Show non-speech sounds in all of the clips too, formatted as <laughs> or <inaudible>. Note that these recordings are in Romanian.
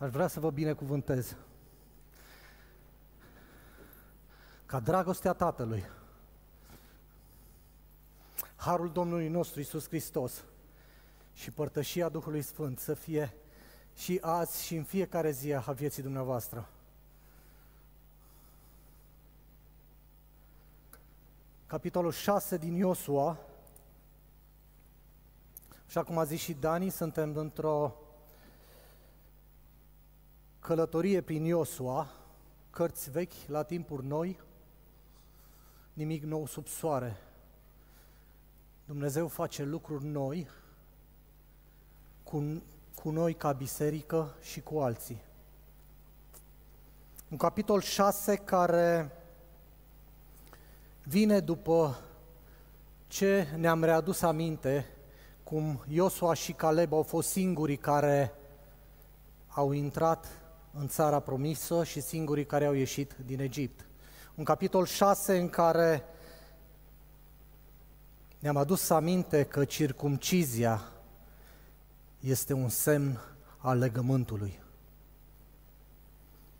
Aș vrea să vă binecuvântez ca dragostea Tatălui, Harul Domnului nostru Isus Hristos și părtășia Duhului Sfânt să fie și azi și în fiecare zi a vieții dumneavoastră. Capitolul 6 din Iosua, așa cum a zis și Dani, suntem într-o călătorie prin Iosua, cărți vechi la timpuri noi, nimic nou sub soare. Dumnezeu face lucruri noi cu, cu noi ca biserică și cu alții. Un capitol 6 care vine după ce ne-am readus aminte cum Iosua și Caleb au fost singurii care au intrat în țara promisă și singurii care au ieșit din Egipt. Un capitol 6 în care ne-am adus aminte că circumcizia este un semn al legământului.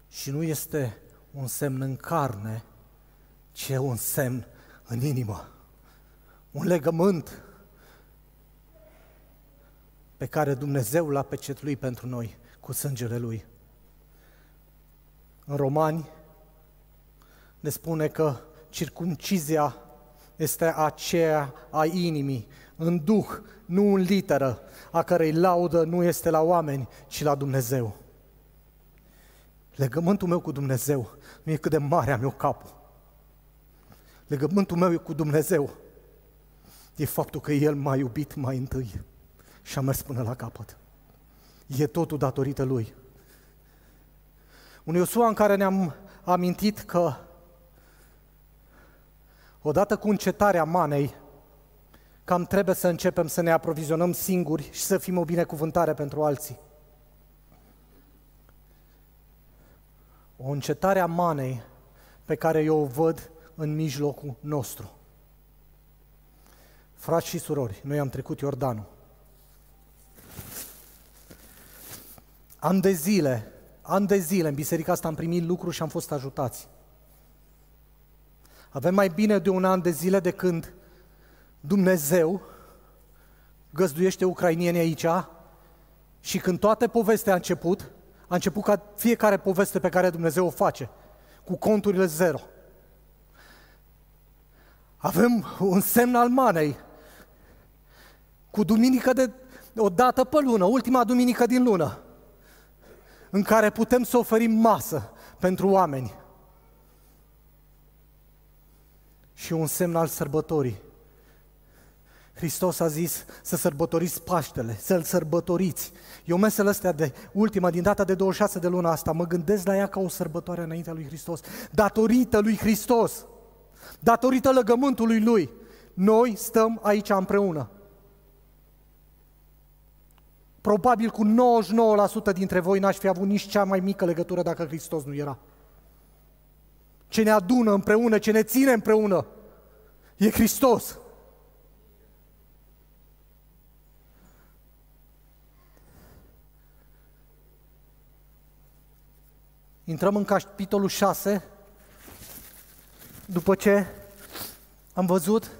Și nu este un semn în carne, ci e un semn în inimă. Un legământ pe care Dumnezeu l-a pecetluit pentru noi cu sângele Lui. În Romani ne spune că circumcizia este aceea a inimii, în duh, nu în literă, a cărei laudă nu este la oameni, ci la Dumnezeu. Legământul meu cu Dumnezeu nu e cât de mare am eu capul. Legământul meu cu Dumnezeu e faptul că El m-a iubit mai întâi și a mers până la capăt. E totul datorită Lui. Un Iosua în care ne-am amintit că odată cu încetarea manei, cam trebuie să începem să ne aprovizionăm singuri și să fim o binecuvântare pentru alții. O încetare a manei pe care eu o văd în mijlocul nostru. Frați și surori, noi am trecut Iordanul. An de zile An de zile în biserica asta am primit lucruri și am fost ajutați. Avem mai bine de un an de zile de când Dumnezeu găzduiește ucrainienii aici și când toată povestea a început, a început ca fiecare poveste pe care Dumnezeu o face, cu conturile zero. Avem un semn al manei, cu duminică de o dată pe lună, ultima duminică din lună în care putem să oferim masă pentru oameni. Și un semn al sărbătorii. Hristos a zis să sărbătoriți Paștele, să-L sărbătoriți. Eu mesele astea de ultima, din data de 26 de luna asta, mă gândesc la ea ca o sărbătoare înaintea lui Hristos. Datorită lui Hristos, datorită legământului Lui, noi stăm aici împreună. Probabil cu 99% dintre voi n-aș fi avut nici cea mai mică legătură dacă Hristos nu era. Ce ne adună împreună, ce ne ține împreună, e Hristos. Intrăm în capitolul 6, după ce am văzut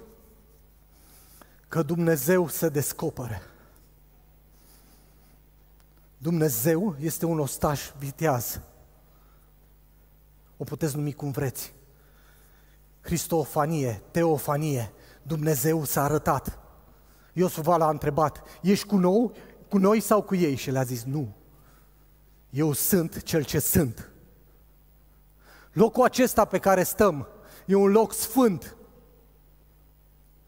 că Dumnezeu se descopere. Dumnezeu este un ostaș viteaz. O puteți numi cum vreți. Cristofanie, teofanie, Dumnezeu s-a arătat. Iosuva l-a întrebat, ești cu, nou, cu noi sau cu ei? Și le-a zis, nu. Eu sunt cel ce sunt. Locul acesta pe care stăm e un loc sfânt.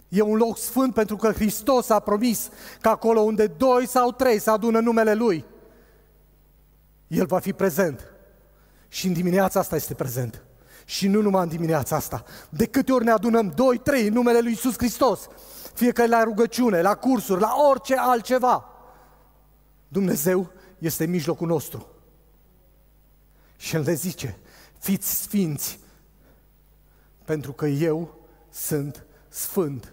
E un loc sfânt pentru că Hristos a promis că acolo unde doi sau trei se adună numele Lui, el va fi prezent. Și în dimineața asta este prezent. Și nu numai în dimineața asta. De câte ori ne adunăm doi, trei în numele Lui Iisus Hristos, fie că la rugăciune, la cursuri, la orice altceva, Dumnezeu este în mijlocul nostru. Și El ne zice, fiți sfinți, pentru că eu sunt sfânt.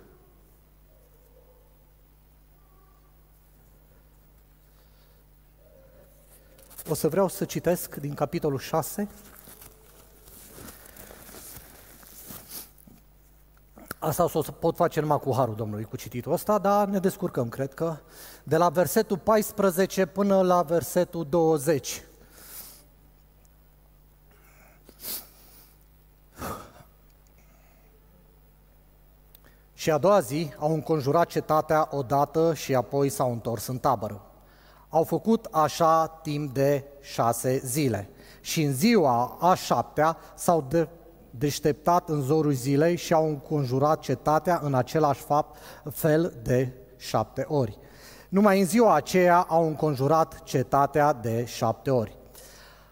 O să vreau să citesc din capitolul 6. Asta o să pot face numai cu harul Domnului, cu cititul ăsta, dar ne descurcăm, cred că, de la versetul 14 până la versetul 20. Și a doua zi au înconjurat cetatea odată și apoi s-au întors în tabără. Au făcut așa timp de șase zile. Și în ziua a șaptea s-au de- deșteptat în zorul zilei și au înconjurat cetatea în același fapt, fel de șapte ori. Numai în ziua aceea au înconjurat cetatea de șapte ori.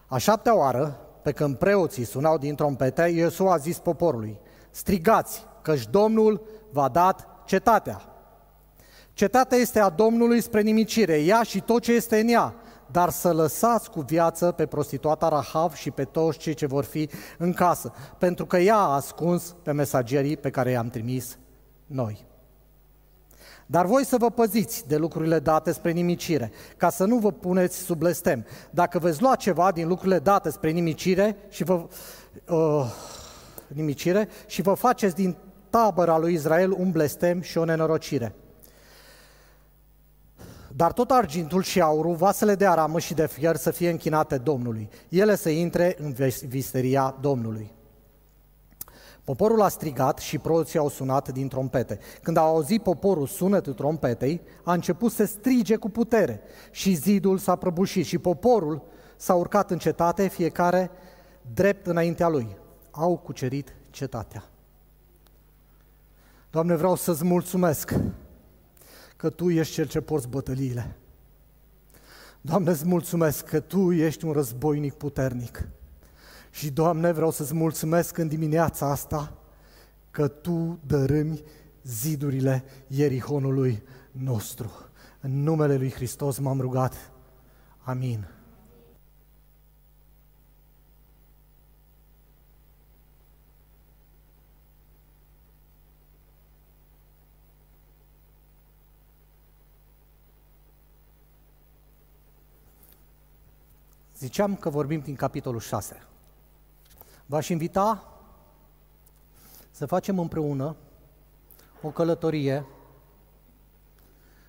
A șaptea oară, pe când preoții sunau din trompete, Iosua a zis poporului, strigați, căci Domnul v-a dat cetatea. Cetatea este a Domnului spre nimicire, ea și tot ce este în ea, dar să lăsați cu viață pe prostituata Rahav și pe toți cei ce vor fi în casă, pentru că ea a ascuns pe mesagerii pe care i-am trimis noi. Dar voi să vă păziți de lucrurile date spre nimicire, ca să nu vă puneți sub blestem. Dacă veți lua ceva din lucrurile date spre nimicire și vă, uh, nimicire și vă faceți din tabăra lui Israel un blestem și o nenorocire. Dar tot argintul și aurul, vasele de aramă și de fier să fie închinate Domnului, ele să intre în visteria Domnului. Poporul a strigat și proții au sunat din trompete. Când au auzit poporul sunetul trompetei, a început să strige cu putere și zidul s-a prăbușit și poporul s-a urcat în cetate, fiecare drept înaintea lui. Au cucerit cetatea. Doamne, vreau să-ți mulțumesc că Tu ești Cel ce porți bătăliile. Doamne, îți mulțumesc că Tu ești un războinic puternic. Și, Doamne, vreau să-ți mulțumesc în dimineața asta că Tu dărâmi zidurile Ierihonului nostru. În numele Lui Hristos m-am rugat. Amin. Ziceam că vorbim din capitolul 6. V-aș invita să facem împreună o călătorie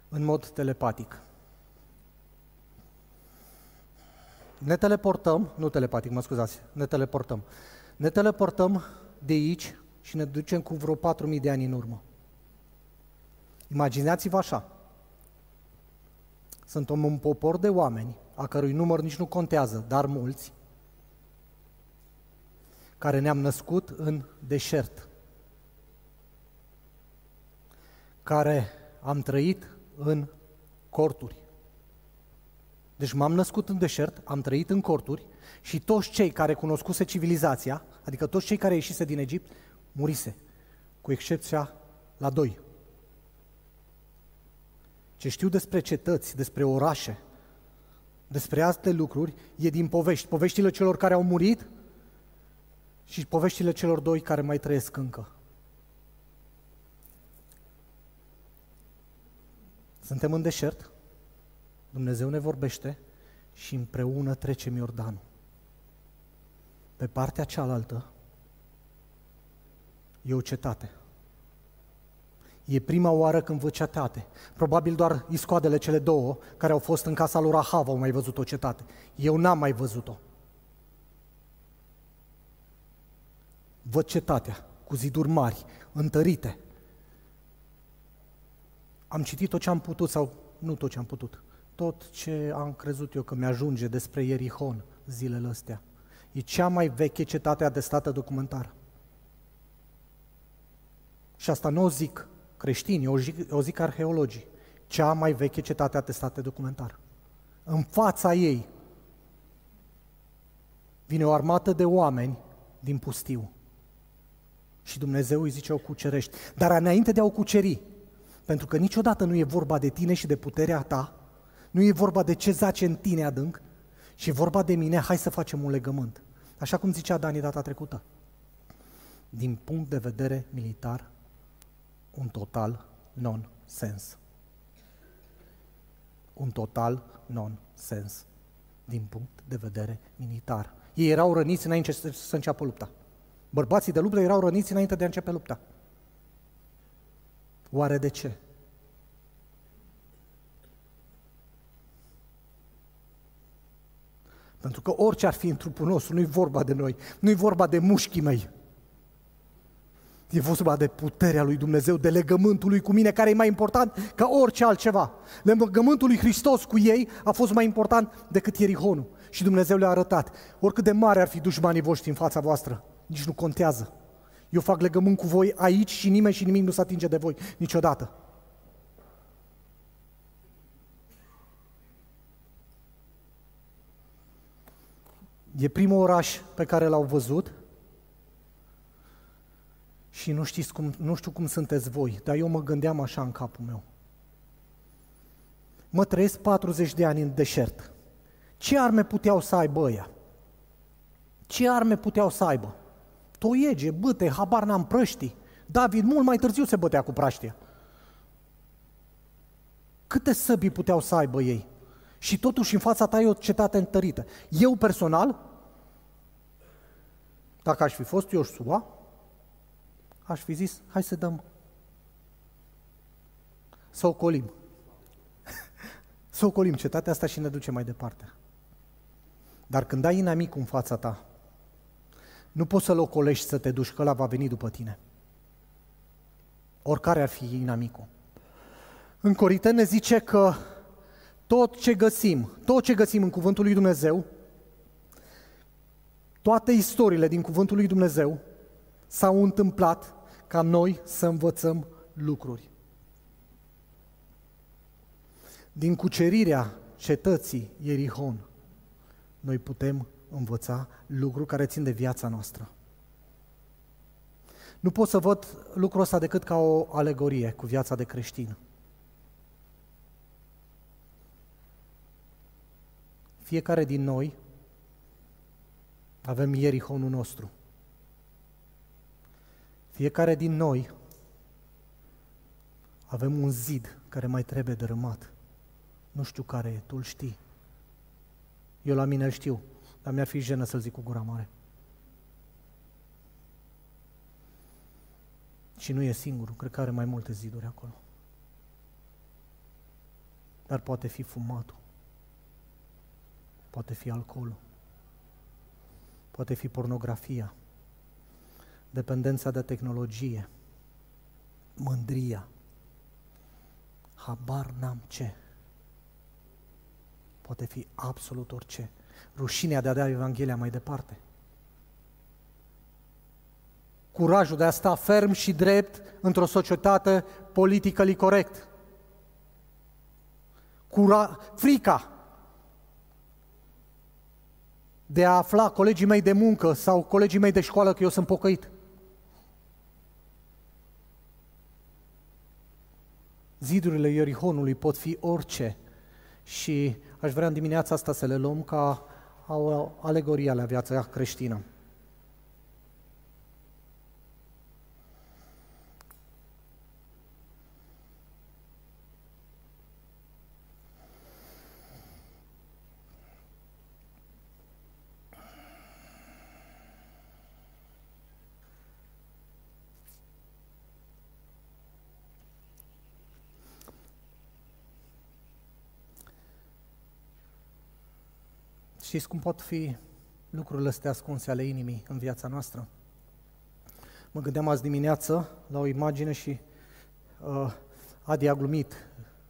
în mod telepatic. Ne teleportăm, nu telepatic, mă scuzați, ne teleportăm. Ne teleportăm de aici și ne ducem cu vreo 4.000 de ani în urmă. Imaginați-vă așa. Suntem un popor de oameni, a cărui număr nici nu contează, dar mulți, care ne-am născut în deșert, care am trăit în corturi. Deci m-am născut în deșert, am trăit în corturi și toți cei care cunoscuse civilizația, adică toți cei care ieșise din Egipt, murise, cu excepția la doi. Ce știu despre cetăți, despre orașe, despre alte lucruri, e din povești. Poveștile celor care au murit și poveștile celor doi care mai trăiesc încă. Suntem în deșert, Dumnezeu ne vorbește și împreună trecem Iordanul. Pe partea cealaltă e o cetate. E prima oară când văd cetate. Probabil doar iscoadele cele două care au fost în casa lui Rahav au mai văzut o cetate. Eu n-am mai văzut-o. Văd cetatea cu ziduri mari, întărite. Am citit tot ce am putut, sau nu tot ce am putut, tot ce am crezut eu că mi-ajunge despre Ierihon zilele astea. E cea mai veche cetate atestată documentară. Și asta nu o zic creștini, o zic, o zic arheologii, cea mai veche cetate atestată documentar. În fața ei vine o armată de oameni din pustiu. Și Dumnezeu îi zice, o cucerești. Dar înainte de a o cuceri, pentru că niciodată nu e vorba de tine și de puterea ta, nu e vorba de ce zace în tine adânc, și e vorba de mine, hai să facem un legământ. Așa cum zicea Dani data trecută. Din punct de vedere militar, un total non-sens. Un total non-sens. din punct de vedere militar. Ei erau răniți înainte să, să înceapă lupta. Bărbații de luptă erau răniți înainte de a începe lupta. Oare de ce? Pentru că orice ar fi în trupul nostru, nu-i vorba de noi, nu-i vorba de mușchii mei. E vorba de puterea lui Dumnezeu, de legământul lui cu mine, care e mai important ca orice altceva. Legământul lui Hristos cu ei a fost mai important decât Ierihonul. Și Dumnezeu le-a arătat, oricât de mare ar fi dușmanii voștri în fața voastră, nici nu contează. Eu fac legământ cu voi aici și nimeni și nimic nu se atinge de voi niciodată. E primul oraș pe care l-au văzut și nu, știți cum, nu știu cum sunteți voi, dar eu mă gândeam așa în capul meu. Mă trăiesc 40 de ani în deșert. Ce arme puteau să aibă ăia? Ce arme puteau să aibă? Toiege, băte, habar n-am prăștii. David mult mai târziu se bătea cu praștia. Câte săbii puteau să aibă ei? Și totuși în fața ta e o cetate întărită. Eu personal, dacă aș fi fost Ioșua, aș fi zis, hai să dăm, să ocolim. <laughs> să ocolim cetatea asta și ne duce mai departe. Dar când ai inamicul în fața ta, nu poți să-l ocolești să te duci, că ăla va veni după tine. Oricare ar fi inamicul. În Coritene zice că tot ce găsim, tot ce găsim în Cuvântul lui Dumnezeu, toate istoriile din Cuvântul lui Dumnezeu s-au întâmplat ca noi să învățăm lucruri. Din cucerirea cetății Ierihon, noi putem învăța lucruri care țin de viața noastră. Nu pot să văd lucrul ăsta decât ca o alegorie cu viața de creștin. Fiecare din noi avem Ierihonul nostru. Fiecare din noi avem un zid care mai trebuie dărâmat. Nu știu care e, tu îl știi. Eu la mine îl știu, dar mi-ar fi jenă să-l zic cu gura mare. Și nu e singurul, cred că are mai multe ziduri acolo. Dar poate fi fumatul, poate fi alcoolul, poate fi pornografia, dependența de tehnologie, mândria, habar n-am ce. Poate fi absolut orice. Rușinea de a da Evanghelia mai departe. Curajul de a sta ferm și drept într-o societate politică corect. Cura, frica de a afla colegii mei de muncă sau colegii mei de școală că eu sunt pocăit. Zidurile Ierihonului pot fi orice și aș vrea în dimineața asta să le luăm ca o alegorie la viața creștină. Știți cum pot fi lucrurile astea ascunse ale inimii în viața noastră? Mă gândeam azi dimineață la o imagine și uh, Adi a glumit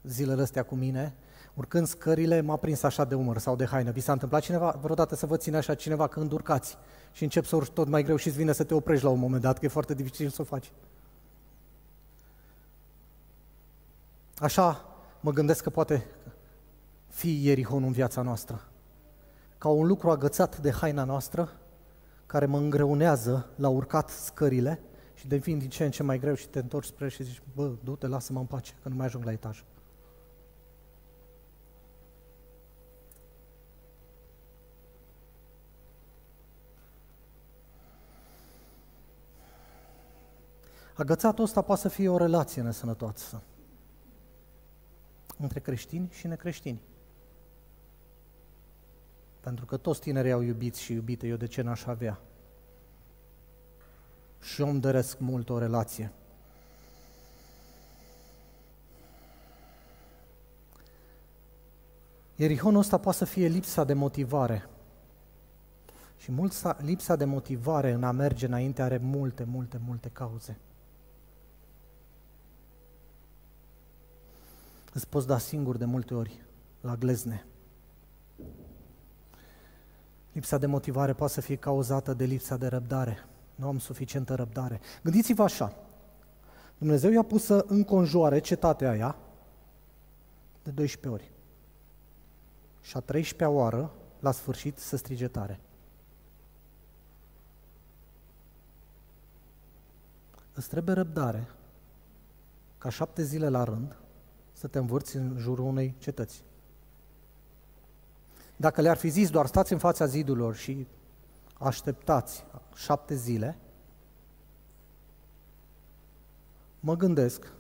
zilele astea cu mine, urcând scările m-a prins așa de umăr sau de haină. Vi s-a întâmplat cineva, vreodată să vă ține așa cineva când urcați și încep să urci tot mai greu și îți vine să te oprești la un moment dat, că e foarte dificil să o faci. Așa mă gândesc că poate fi Ierihon în viața noastră ca un lucru agățat de haina noastră, care mă îngreunează la urcat scările și devin din ce în ce mai greu și te întorci spre și zici, bă, du-te, lasă-mă în pace, că nu mai ajung la etaj. Agățatul ăsta poate să fie o relație nesănătoasă între creștini și necreștini. Pentru că toți tinerii au iubit și iubite, eu de ce n-aș avea? Și eu îmi doresc mult o relație. Ierihonul ăsta poate să fie lipsa de motivare. Și mulța, lipsa de motivare în a merge înainte are multe, multe, multe cauze. Îți poți da singur de multe ori la glezne. Lipsa de motivare poate să fie cauzată de lipsa de răbdare. Nu am suficientă răbdare. Gândiți-vă așa. Dumnezeu i-a pus să înconjoare cetatea aia de 12 ori. Și a 13-a oară, la sfârșit, să strige tare. Îți trebuie răbdare ca șapte zile la rând să te învârți în jurul unei cetăți. Dacă le-ar fi zis doar stați în fața zidurilor și așteptați șapte zile, mă gândesc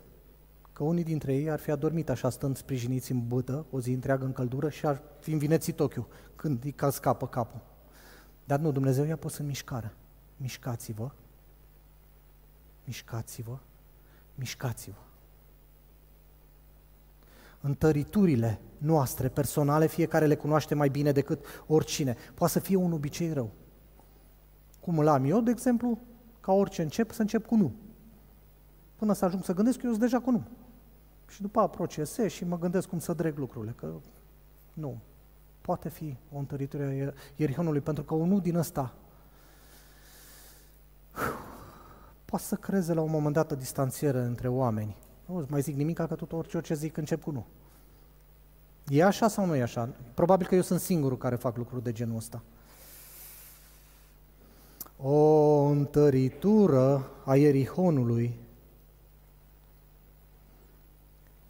că unii dintre ei ar fi adormit așa stând sprijiniți în bătă o zi întreagă în căldură și ar fi învinețit ochiul când îi scapă capul. Dar nu, Dumnezeu i-a pus în mișcare. Mișcați-vă, mișcați-vă, mișcați-vă întăriturile noastre personale, fiecare le cunoaște mai bine decât oricine. Poate să fie un obicei rău. Cum îl am eu, de exemplu, ca orice încep, să încep cu nu. Până să ajung să gândesc, eu sunt deja cu nu. Și după aia procesez și mă gândesc cum să dreg lucrurile, că nu. Poate fi o întăritură a Ierihonului, pentru că unul din ăsta <sighs> poate să creeze la un moment dat o distanțiere între oameni nu îți mai zic nimic, că tot orice ce zic încep cu nu. E așa sau nu e așa? Probabil că eu sunt singurul care fac lucruri de genul ăsta. O întăritură a Ierihonului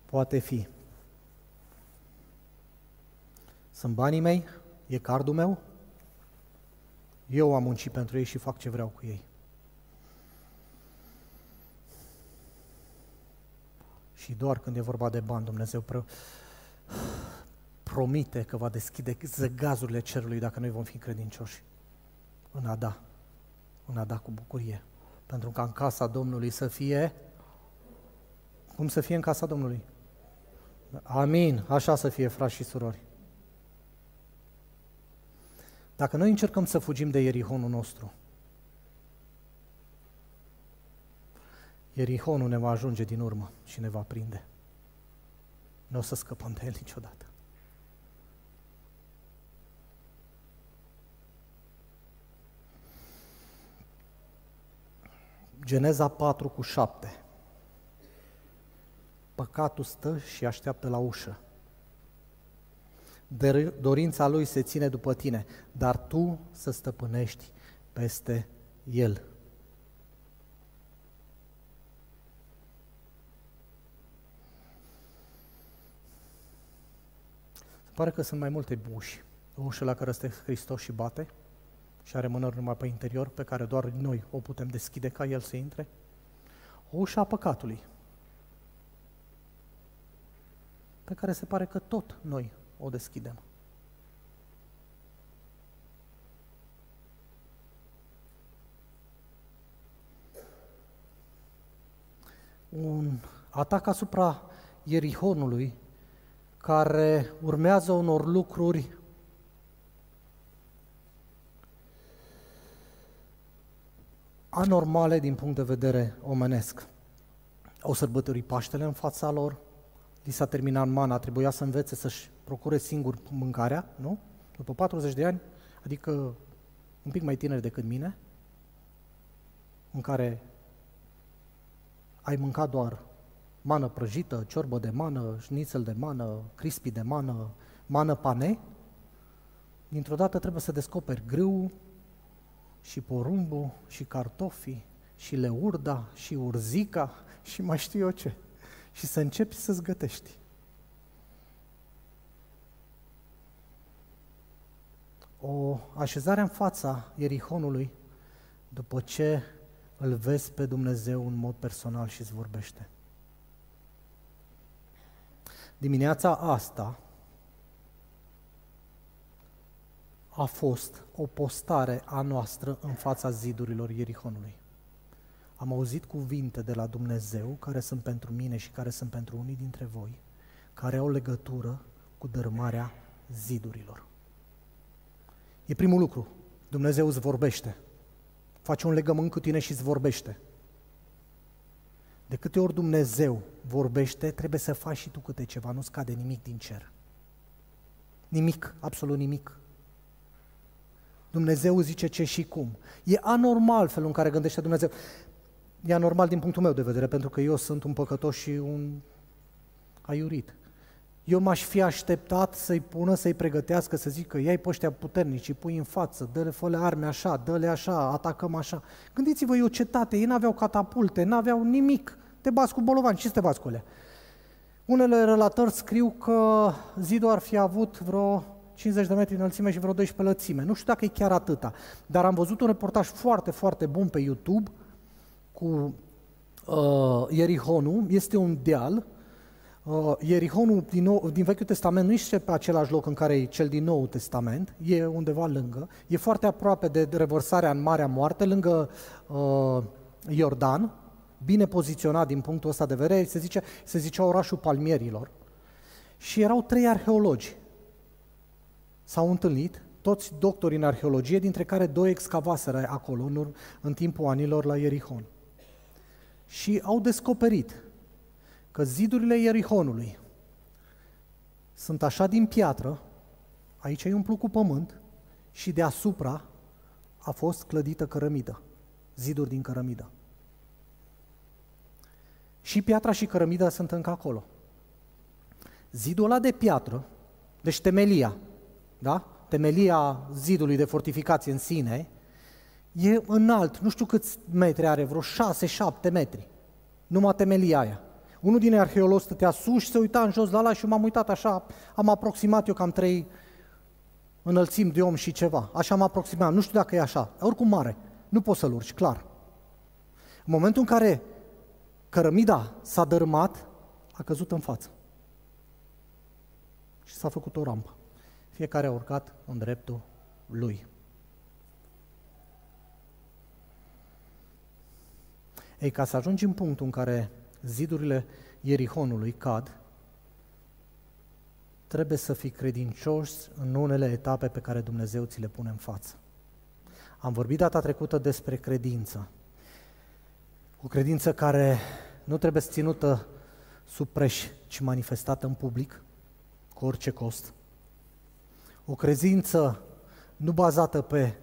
poate fi. Sunt banii mei, e cardul meu, eu am muncit pentru ei și fac ce vreau cu ei. Și doar când e vorba de bani, Dumnezeu pro- promite că va deschide zăgazurile cerului dacă noi vom fi credincioși. În a da. În a da cu bucurie. Pentru ca în casa Domnului să fie... Cum să fie în casa Domnului? Amin. Așa să fie, frați și surori. Dacă noi încercăm să fugim de Ierihonul nostru, Ierihonul ne va ajunge din urmă și ne va prinde. Nu o să scăpăm de el niciodată. Geneza 4 cu 7. Păcatul stă și așteaptă la ușă. Dorința lui se ține după tine, dar tu să stăpânești peste el. Pare că sunt mai multe uși. O ușă la care stă Hristos și bate și are mânări numai pe interior, pe care doar noi o putem deschide ca El să intre. O ușă a păcatului, pe care se pare că tot noi o deschidem. Un atac asupra Ierihonului care urmează unor lucruri anormale din punct de vedere omenesc. Au sărbătorit Paștele în fața lor, li s-a terminat mana, trebuia să învețe să-și procure singur mâncarea, nu? După 40 de ani, adică un pic mai tineri decât mine, în care ai mâncat doar mană prăjită, ciorbă de mană, șnițel de mană, crispy de mană, mană pane, dintr-o dată trebuie să descoperi grâu și porumbul și cartofii și leurda și urzica și mai știu eu ce. Și să începi să-ți gătești. O așezare în fața Ierihonului după ce îl vezi pe Dumnezeu în mod personal și îți vorbește. Dimineața asta a fost o postare a noastră în fața zidurilor Ierihonului. Am auzit cuvinte de la Dumnezeu care sunt pentru mine și care sunt pentru unii dintre voi, care au legătură cu dărâmarea zidurilor. E primul lucru. Dumnezeu îți vorbește. Face un legământ cu tine și îți vorbește. De câte ori Dumnezeu vorbește, trebuie să faci și tu câte ceva, nu scade nimic din cer. Nimic, absolut nimic. Dumnezeu zice ce și cum. E anormal felul în care gândește Dumnezeu. E anormal din punctul meu de vedere, pentru că eu sunt un păcătos și un aiurit. Eu m-aș fi așteptat să-i pună, să-i pregătească, să zică, ia-i pe ăștia puternici, îi pui în față, dă-le fă arme așa, dă-le așa, atacăm așa. Gândiți-vă, e o cetate, ei n-aveau catapulte, n-aveau nimic, te bați cu bolovan, ce să te bați cu ele? Unele relatări scriu că zidul ar fi avut vreo 50 de metri înălțime și vreo 12 lățime. Nu știu dacă e chiar atâta, dar am văzut un reportaj foarte, foarte bun pe YouTube cu uh, Ierihonu. Este un deal. Uh, Ierihonul din, nou, din Vechiul Testament nu este pe același loc în care e cel din Noul Testament, e undeva lângă. E foarte aproape de revărsarea în Marea Moarte, lângă uh, Iordan, bine poziționat din punctul ăsta de vedere, se, zice, se zicea orașul palmierilor. Și erau trei arheologi. S-au întâlnit, toți doctori în arheologie, dintre care doi excavaseră acolo, în, în timpul anilor la Ierihon. Și au descoperit că zidurile Ierihonului sunt așa din piatră, aici e umplut cu pământ, și deasupra a fost clădită cărămidă, ziduri din cărămidă. Și piatra și cărămida sunt încă acolo. Zidul ăla de piatră, deci temelia, da? Temelia zidului de fortificație în sine, e înalt, nu știu câți metri are, vreo 6-7 metri. Numai temelia aia. Unul din arheologi stătea sus și se uita în jos la la și m-am uitat așa, am aproximat eu cam trei înălțimi de om și ceva. Așa am aproximat, nu știu dacă e așa, oricum mare, nu poți să-l urci, clar. În momentul în care cărămida s-a dărâmat, a căzut în față. Și s-a făcut o rampă. Fiecare a urcat în dreptul lui. Ei, ca să ajungi în punctul în care zidurile Ierihonului cad, trebuie să fii credincios în unele etape pe care Dumnezeu ți le pune în față. Am vorbit data trecută despre credință. O credință care nu trebuie ținută sub preș, ci manifestată în public, cu orice cost. O credință nu bazată pe,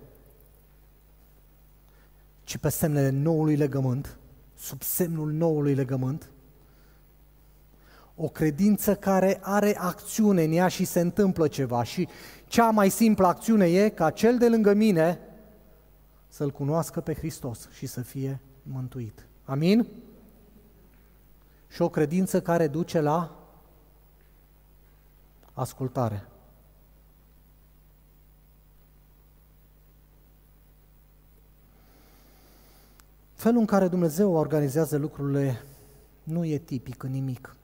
ci pe semnele noului legământ, sub semnul noului legământ. O credință care are acțiune în ea și se întâmplă ceva. Și cea mai simplă acțiune e ca cel de lângă mine să-L cunoască pe Hristos și să fie mântuit. Amin? Și o credință care duce la ascultare. Felul în care Dumnezeu organizează lucrurile nu e tipic în nimic.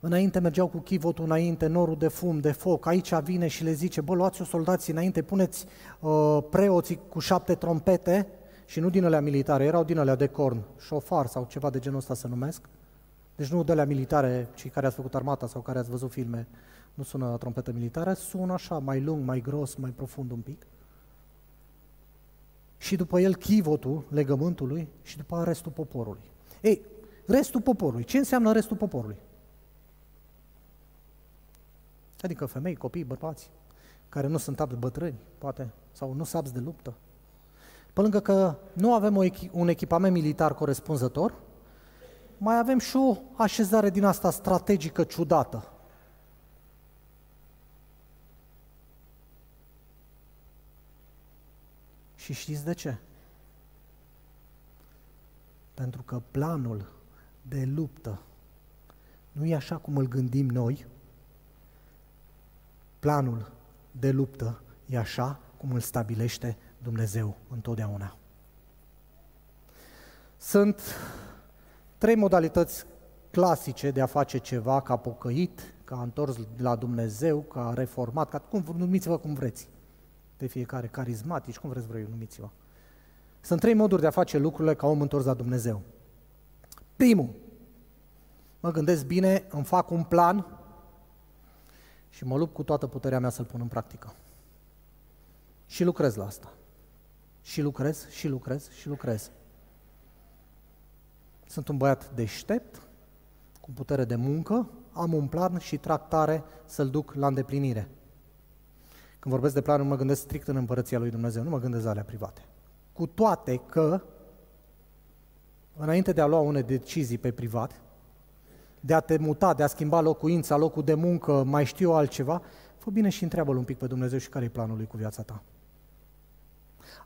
Înainte mergeau cu chivotul înainte, norul de fum, de foc, aici vine și le zice, bă, luați-o soldații înainte, puneți uh, preoții cu șapte trompete, și nu din alea militare, erau din alea de corn, șofar sau ceva de genul ăsta să numesc. Deci nu de alea militare, cei care ați făcut armata sau care ați văzut filme, nu sună trompetă militară, sună așa, mai lung, mai gros, mai profund un pic. Și după el chivotul legământului și după restul poporului. Ei, restul poporului. Ce înseamnă restul poporului? Adică femei, copii, bărbați, care nu sunt apți bătrâni, poate, sau nu sabți de luptă, pe lângă că nu avem un echipament militar corespunzător, mai avem și o așezare din asta strategică ciudată. Și știți de ce? Pentru că planul de luptă nu e așa cum îl gândim noi, planul de luptă e așa cum îl stabilește Dumnezeu întotdeauna. Sunt trei modalități clasice de a face ceva ca pocăit, ca întors la Dumnezeu, ca reformat, ca cum numiți-vă cum vreți. de fiecare, carismatici, cum vreți voi numiți-vă. Sunt trei moduri de a face lucrurile ca om întors la Dumnezeu. Primul, mă gândesc bine, îmi fac un plan și mă lupt cu toată puterea mea să-l pun în practică. Și lucrez la asta. Și lucrez, și lucrez, și lucrez. Sunt un băiat deștept, cu putere de muncă, am un plan și tractare să-l duc la îndeplinire. Când vorbesc de planuri, mă gândesc strict în împărăția lui Dumnezeu, nu mă gândesc alea private. Cu toate că, înainte de a lua unele decizii pe privat, de a te muta, de a schimba locuința, locul de muncă, mai știu eu altceva, fă bine și întreabă-L un pic pe Dumnezeu și care e planul lui cu viața ta.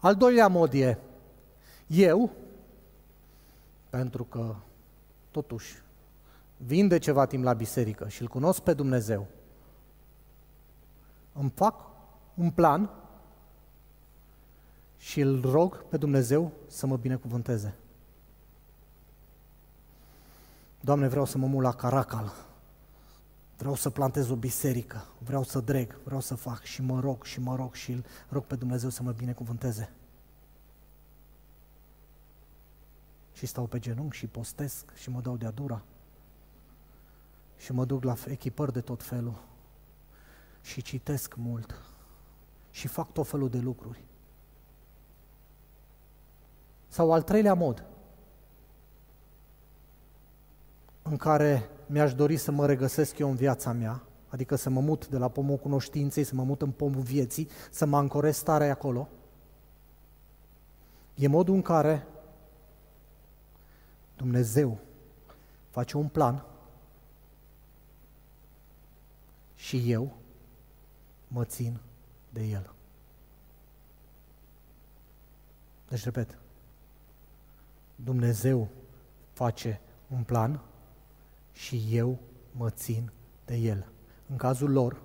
Al doilea mod e, eu, pentru că totuși vin de ceva timp la biserică și îl cunosc pe Dumnezeu, îmi fac un plan și îl rog pe Dumnezeu să mă binecuvânteze. Doamne, vreau să mă mut la Caracal, vreau să plantez o biserică, vreau să dreg, vreau să fac și mă rog și mă rog și îl rog pe Dumnezeu să mă binecuvânteze. Și stau pe genunchi și postesc și mă dau de-a dura și mă duc la echipări de tot felul și citesc mult și fac tot felul de lucruri. Sau al treilea mod, în care mi-aș dori să mă regăsesc eu în viața mea, adică să mă mut de la pomul cunoștinței, să mă mut în pomul vieții, să mă ancorez stare acolo, e modul în care Dumnezeu face un plan și eu mă țin de el. Deci, repet, Dumnezeu face un plan și eu mă țin de el. În cazul lor,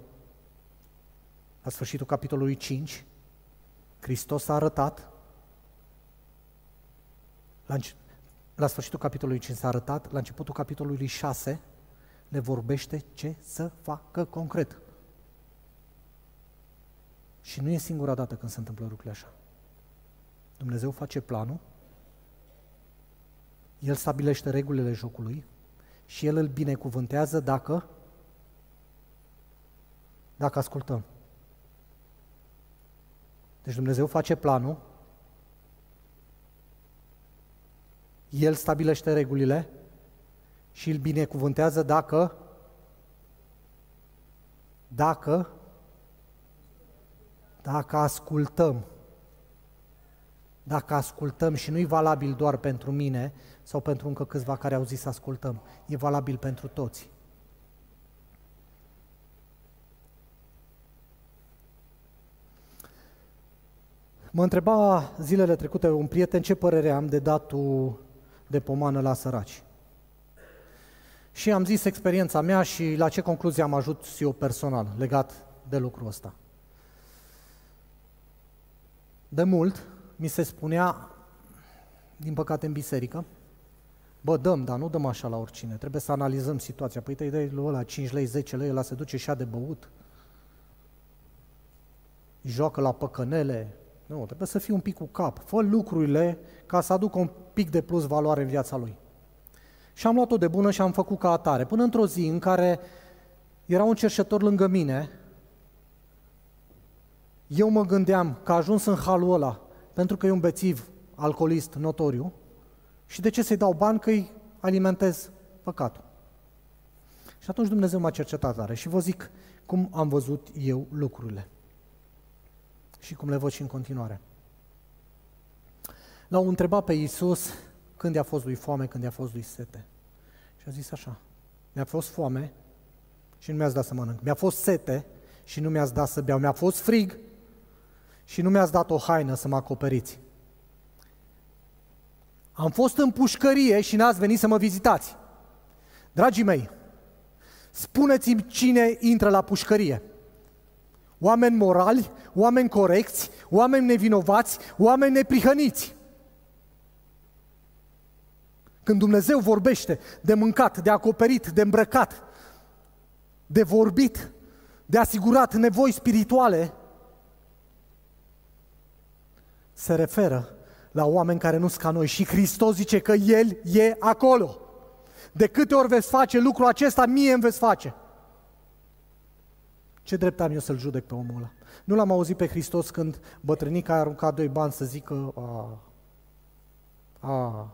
la sfârșitul capitolului 5, Hristos a arătat, la, la sfârșitul capitolului 5 s-a arătat, la începutul capitolului 6, le vorbește ce să facă concret. Și nu e singura dată când se întâmplă lucrurile așa. Dumnezeu face planul, El stabilește regulile jocului și El îl binecuvântează dacă dacă ascultăm. Deci Dumnezeu face planul, El stabilește regulile și îl binecuvântează dacă dacă dacă ascultăm. Dacă ascultăm și nu-i valabil doar pentru mine sau pentru încă câțiva care au zis să ascultăm, e valabil pentru toți. Mă întreba zilele trecute un prieten ce părere am de datul de pomană la săraci. Și am zis experiența mea și la ce concluzie am ajuns eu personal legat de lucrul ăsta. De mult mi se spunea, din păcate în biserică, bă, dăm, dar nu dăm așa la oricine, trebuie să analizăm situația. Păi te dai lui ăla 5 lei, 10 lei, ăla se duce și de băut, joacă la păcănele, nu, trebuie să fii un pic cu cap. Fă lucrurile ca să aducă un pic de plus valoare în viața lui. Și am luat-o de bună și am făcut ca atare. Până într-o zi în care era un cerșetor lângă mine, eu mă gândeam că a ajuns în halul ăla pentru că e un bețiv alcoolist notoriu și de ce să-i dau bani că îi alimentez păcatul. Și atunci Dumnezeu m-a cercetat tare și vă zic cum am văzut eu lucrurile și cum le văd și în continuare. L-au întrebat pe Iisus când i-a fost lui foame, când i-a fost lui sete. Și a zis așa, mi-a fost foame și nu mi-ați dat să mănânc. Mi-a fost sete și nu mi-ați dat să beau. Mi-a fost frig și nu mi-ați dat o haină să mă acoperiți. Am fost în pușcărie și n-ați venit să mă vizitați. Dragii mei, spuneți-mi cine intră la pușcărie. Oameni morali, oameni corecți, oameni nevinovați, oameni neprihăniți. Când Dumnezeu vorbește de mâncat, de acoperit, de îmbrăcat, de vorbit, de asigurat nevoi spirituale, se referă la oameni care nu sunt ca noi și Hristos zice că El e acolo. De câte ori veți face lucrul acesta, mie îmi veți face. Ce drept am eu să-l judec pe omul ăla? Nu l-am auzit pe Hristos când bătrânica a aruncat doi bani să zică a, a.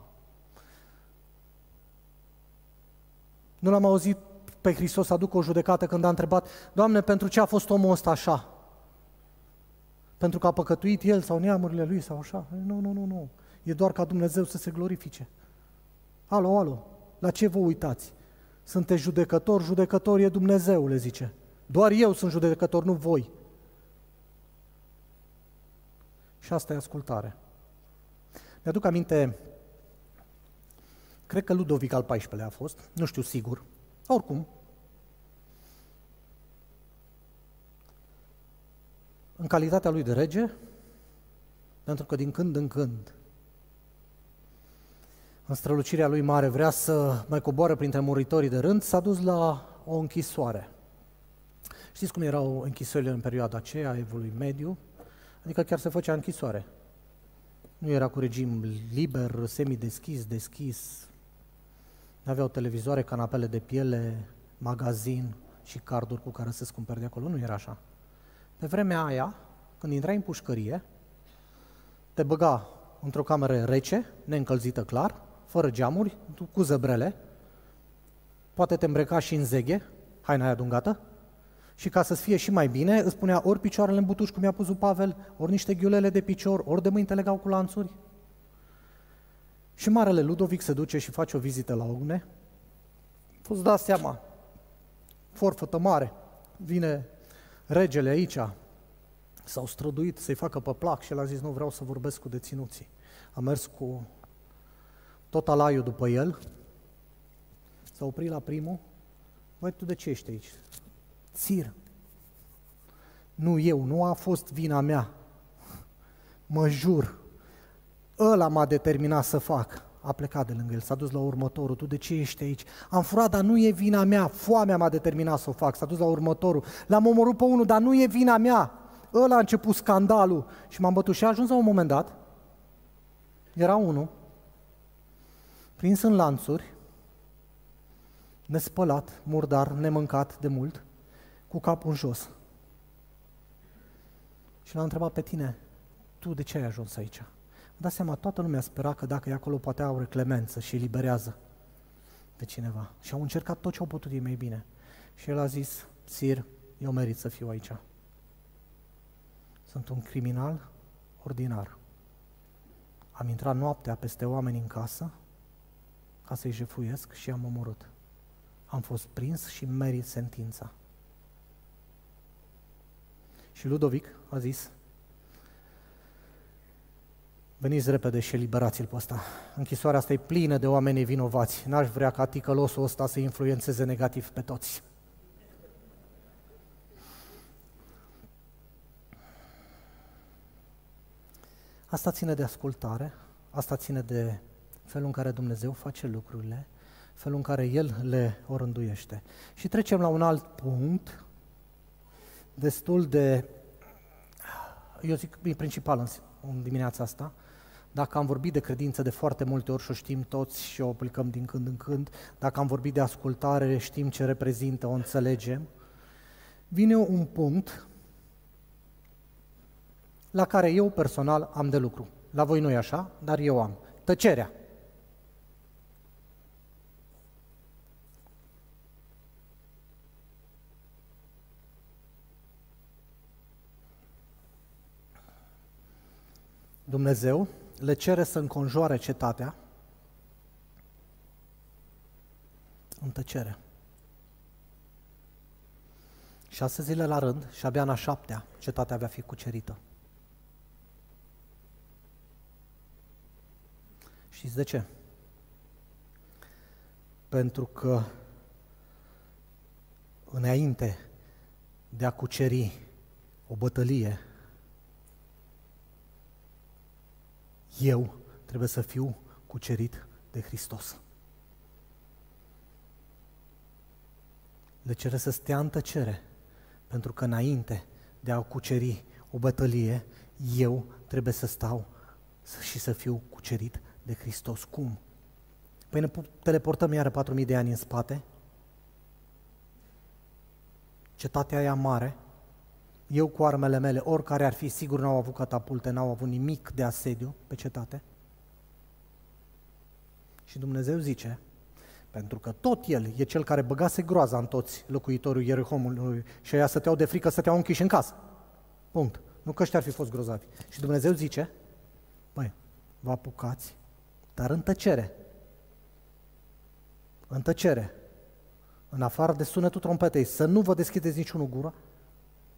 Nu l-am auzit pe Hristos să aducă o judecată când a întrebat, Doamne, pentru ce a fost omul ăsta așa? Pentru că a păcătuit el sau neamurile lui sau așa? Nu, nu, nu, nu. E doar ca Dumnezeu să se glorifice. Alo, alo, la ce vă uitați? Sunteți judecători, judecător e Dumnezeu, le zice. Doar eu sunt judecător, nu voi. Și asta e ascultare. Mi-aduc aminte, cred că Ludovic al XIV-lea a fost, nu știu sigur, oricum. În calitatea lui de rege, pentru că din când în când, în strălucirea lui mare, vrea să mai coboară printre muritorii de rând, s-a dus la o închisoare. Știți cum erau închisorile în perioada aceea, evului mediu? Adică chiar se făcea închisoare. Nu era cu regim liber, semi-deschis, deschis. Aveau televizoare, canapele de piele, magazin și carduri cu care să-ți cumperi de acolo. Nu era așa. Pe vremea aia, când intrai în pușcărie, te băga într-o cameră rece, neîncălzită clar, fără geamuri, cu zăbrele, poate te îmbrăca și în zeghe, haina aia dungată, și ca să-ți fie și mai bine, îți spunea ori picioarele în butuș, cum i-a pus Pavel, ori niște ghiulele de picior, ori de mâini te legau cu lanțuri. Și Marele Ludovic se duce și face o vizită la Ogne. Poți da seama, forfătă mare, vine regele aici, s-au străduit să-i facă pe plac și el a zis, nu vreau să vorbesc cu deținuții. A mers cu tot alaiul după el, s-a oprit la primul, Băi, tu de ce ești aici? Țir. Nu eu, nu a fost vina mea. Mă jur. Ăla m-a determinat să fac. A plecat de lângă el, s-a dus la următorul. Tu de ce ești aici? Am furat, dar nu e vina mea. Foamea m-a determinat să o fac. S-a dus la următorul. L-am omorât pe unul, dar nu e vina mea. Ăla a început scandalul și m-am bătut și a ajuns la un moment dat. Era unul, prins în lanțuri, nespălat, murdar, nemâncat de mult, cu capul în jos. Și l-a întrebat pe tine, tu de ce ai ajuns aici? Dați seama, toată lumea spera că dacă e acolo poate au reclemență și eliberează pe cineva. Și au încercat tot ce au putut ei mai bine. Și el a zis, Sir, eu merit să fiu aici. Sunt un criminal ordinar. Am intrat noaptea peste oameni în casă ca să-i jefuiesc și am omorât. Am fost prins și merit sentința. Și Ludovic a zis, veniți repede și eliberați-l pe ăsta. Închisoarea asta e plină de oameni vinovați. N-aș vrea ca ticălosul ăsta să influențeze negativ pe toți. Asta ține de ascultare, asta ține de felul în care Dumnezeu face lucrurile, felul în care El le orânduiește. Și trecem la un alt punct, destul de, eu zic, e principal în, în dimineața asta, dacă am vorbit de credință de foarte multe ori și o știm toți și o aplicăm din când în când, dacă am vorbit de ascultare, știm ce reprezintă, o înțelegem, vine un punct la care eu personal am de lucru. La voi nu e așa, dar eu am. Tăcerea. Dumnezeu le cere să înconjoare cetatea în tăcere. Șase zile la rând și abia în a șaptea cetatea avea fi cucerită. Știți de ce? Pentru că înainte de a cuceri o bătălie eu trebuie să fiu cucerit de Hristos. Le cere să stea în tăcere, pentru că înainte de a cuceri o bătălie, eu trebuie să stau și să fiu cucerit de Hristos. Cum? Păi ne teleportăm iară 4.000 de ani în spate, cetatea aia mare, eu cu armele mele, oricare ar fi, sigur n-au avut catapulte, n-au avut nimic de asediu pe cetate. Și Dumnezeu zice, pentru că tot El e Cel care băgase groaza în toți locuitorii Ierihomului și ăia stăteau de frică, stăteau închiși în casă. Punct. Nu că ăștia ar fi fost grozavi. Și Dumnezeu zice, băi, vă apucați, dar în tăcere. În tăcere. În afară de sunetul trompetei, să nu vă deschideți niciunul gura,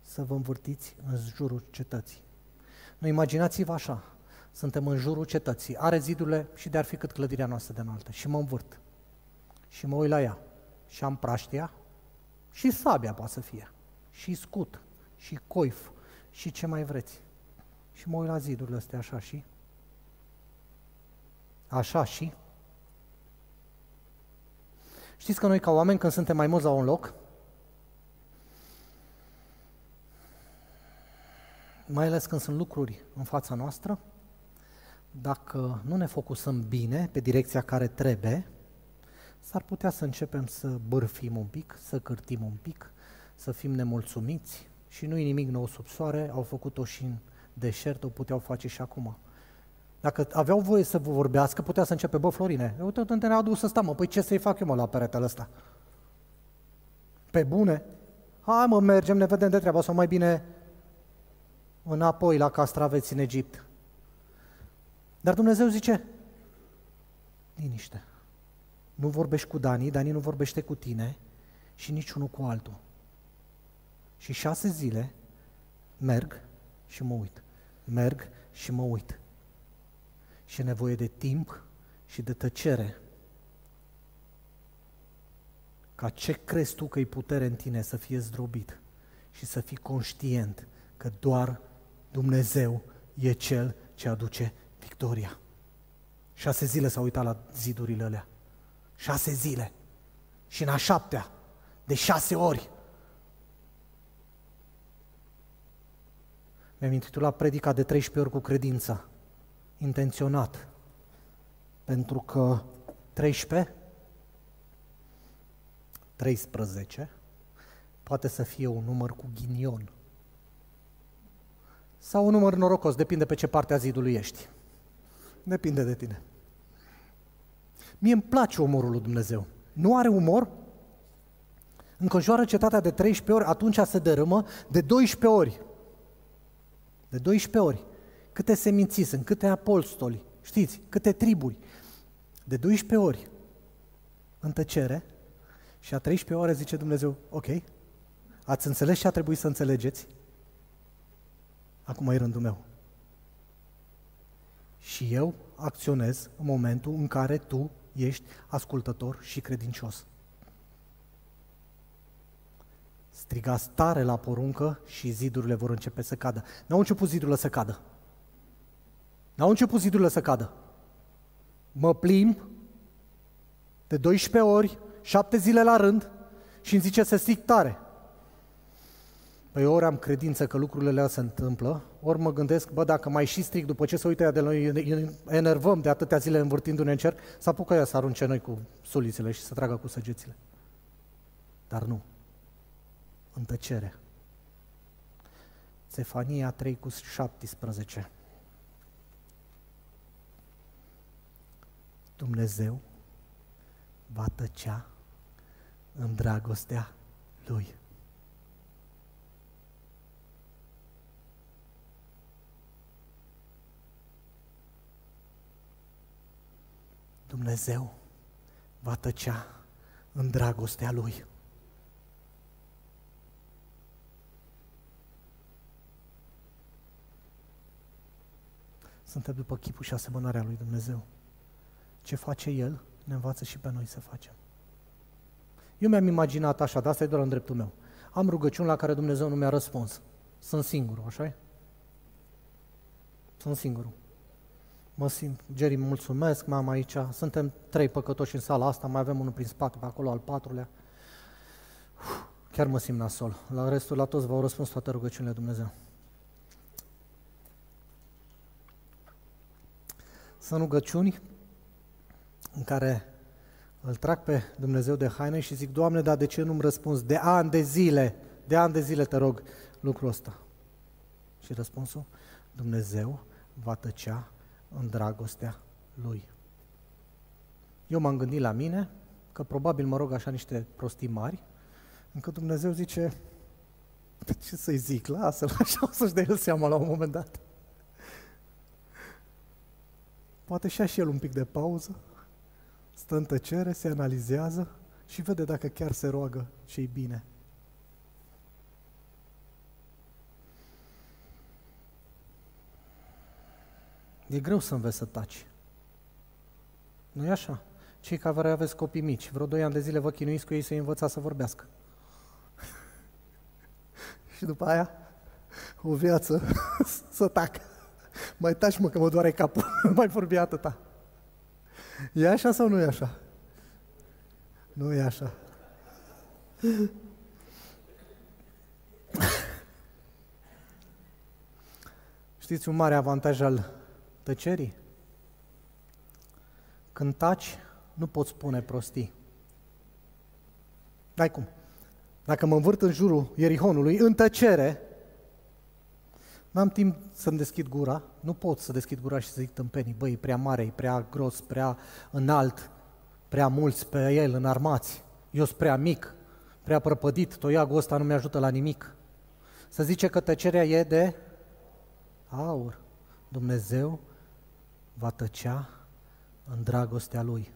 să vă învârtiți în jurul cetății. Nu imaginați-vă așa, suntem în jurul cetății, are zidurile și de-ar fi cât clădirea noastră de înaltă. Și mă învârt. Și mă uit la ea. Și am praștia. Și sabia poate să fie, și scut, și coif, și ce mai vreți. Și mă uit la zidurile astea așa și, așa și. Știți că noi ca oameni când suntem mai mulți la un loc, mai ales când sunt lucruri în fața noastră, dacă nu ne focusăm bine pe direcția care trebuie, s-ar putea să începem să bârfim un pic, să cârtim un pic, să fim nemulțumiți și nu-i nimic nou sub soare, au făcut-o și în deșert, o puteau face și acum. Dacă aveau voie să vă vorbească, putea să începe, bă, Florine, uite, te ne adus să stăm, mă, păi ce să-i fac eu, mă, la peretele ăsta? Pe bune? Hai, mă, mergem, ne vedem de treaba, sau mai bine înapoi la castraveți în Egipt. Dar Dumnezeu zice, liniște. Nu vorbești cu Dani, Dani nu vorbește cu tine și niciunul cu altul. Și șase zile merg și mă uit. Merg și mă uit. Și e nevoie de timp și de tăcere. Ca ce crezi tu că e putere în tine să fie zdrobit și să fii conștient că doar Dumnezeu e Cel ce aduce victoria. Șase zile s-a uitat la zidurile alea. Șase zile. Și în a șaptea, de șase ori. Mi-am intitulat predica de 13 ori cu credința. Intenționat. Pentru că 13, 13, poate să fie un număr cu ghinion. Sau un număr norocos, depinde pe ce parte a zidului ești. Depinde de tine. Mie îmi place umorul lui Dumnezeu. Nu are umor? Înconjoară cetatea de 13 ori, atunci se dărâmă de 12 ori. De 12 ori. Câte seminții sunt, câte apostoli, știți, câte triburi. De 12 ori în tăcere și a 13 ore zice Dumnezeu, ok, ați înțeles ce a trebuit să înțelegeți? Acum e rândul meu. Și eu acționez în momentul în care tu ești ascultător și credincios. Strigați tare la poruncă și zidurile vor începe să cadă. N-au început zidurile să cadă. N-au început zidurile să cadă. Mă plimb de 12 ori, șapte zile la rând și îmi zice să strig tare. Păi ori am credință că lucrurile alea se întâmplă, ori mă gândesc, bă, dacă mai și stric după ce se uită de noi, enervăm de atâtea zile învârtindu-ne în cer, să apucă ea să arunce noi cu sulițele și să tragă cu săgețile. Dar nu. În tăcere. Stefania 3 cu 17. Dumnezeu va tăcea în dragostea Lui. Dumnezeu va tăcea în dragostea Lui. Suntem după chipul și asemănarea lui Dumnezeu. Ce face El, ne învață și pe noi să facem. Eu mi-am imaginat așa, dar asta e doar în dreptul meu. Am rugăciuni la care Dumnezeu nu mi-a răspuns. Sunt singur, așa Sunt singurul mă simt, Jerry, mulțumesc, m-am aici, suntem trei păcătoși în sala asta, mai avem unul prin spate, pe acolo al patrulea. Uf, chiar mă simt nasol. La restul, la toți v-au răspuns toate rugăciunile Dumnezeu. Sunt rugăciuni în care îl trag pe Dumnezeu de haine și zic, Doamne, dar de ce nu-mi răspuns? De ani de zile, de ani de zile te rog lucrul ăsta. Și răspunsul, Dumnezeu va tăcea în dragostea Lui. Eu m-am gândit la mine că probabil mă rog așa niște prostii mari, încât Dumnezeu zice, ce să-i zic, lasă-l așa, o să-și dea el seama la un moment dat. Poate și și el un pic de pauză, stă în tăcere, se analizează și vede dacă chiar se roagă ce bine. E greu să înveți să taci. nu e așa? Cei care aveți copii mici, vreo doi ani de zile vă chinuiți cu ei să-i învățați să vorbească. <laughs> și după aia, o viață <laughs> să tacă. Mai taci mă că mă doare capul, nu <laughs> mai vorbi atâta. E așa sau nu e așa? Nu e așa. Știți un mare avantaj al tăcerii? Când taci, nu poți spune prostii. Dai cum? Dacă mă învârt în jurul Ierihonului, în tăcere, N-am timp să-mi deschid gura, nu pot să deschid gura și să zic tâmpenii, băi, e prea mare, e prea gros, prea înalt, prea mulți pe el înarmați, eu sunt prea mic, prea prăpădit, toiagul ăsta nu mi-ajută la nimic. Să zice că tăcerea e de aur. Dumnezeu va tăcea în dragostea Lui.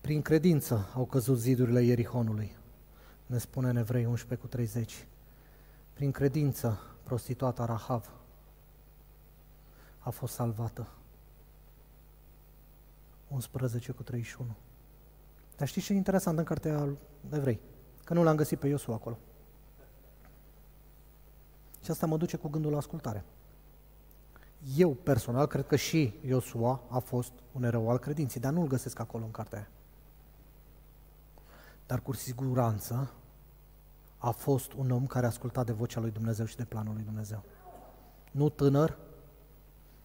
Prin credință au căzut zidurile Ierihonului, ne spune în Evrei 11 cu 30. Prin credință, prostituata Rahav a fost salvată. 11 cu 31. Dar știți ce e interesant în cartea Evrei? Că nu l-am găsit pe Iosu acolo. Și asta mă duce cu gândul la ascultare. Eu personal cred că și Iosua a fost un erou al credinței, dar nu-l găsesc acolo în cartea aia dar cu siguranță a fost un om care a ascultat de vocea lui Dumnezeu și de planul lui Dumnezeu. Nu tânăr,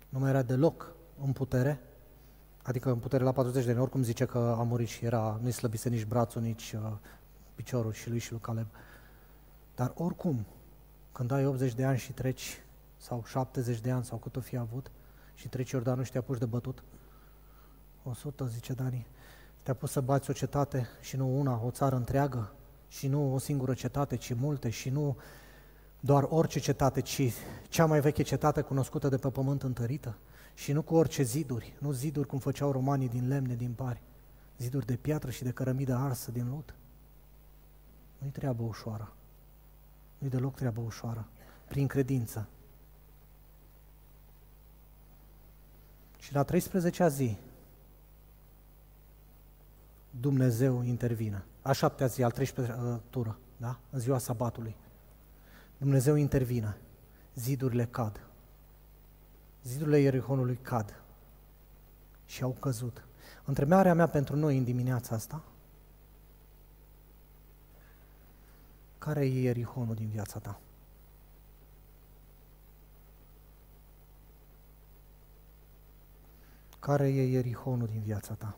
nu mai era deloc în putere, adică în putere la 40 de ani, oricum zice că a murit și era, nu-i slăbise nici brațul, nici uh, piciorul și lui și lui Caleb. Dar oricum, când ai 80 de ani și treci, sau 70 de ani, sau cât o fi avut, și treci Iordanul și te apuci de bătut, 100, zice Dani, te-a pus să bați o cetate și nu una, o țară întreagă, și nu o singură cetate, ci multe, și nu doar orice cetate, ci cea mai veche cetate cunoscută de pe pământ întărită, și nu cu orice ziduri, nu ziduri cum făceau romanii din lemne, din pari, ziduri de piatră și de cărămidă arsă din lut. Nu-i treabă ușoară. Nu-i deloc treabă ușoară. Prin credință. Și la 13-a zi, Dumnezeu intervină. A șaptea zi, al 13 tură, da? în ziua sabatului. Dumnezeu intervină. Zidurile cad. Zidurile Ierihonului cad. Și au căzut. Întrebarea mea pentru noi în dimineața asta, care e Ierihonul din viața ta? Care e Ierihonul din viața ta?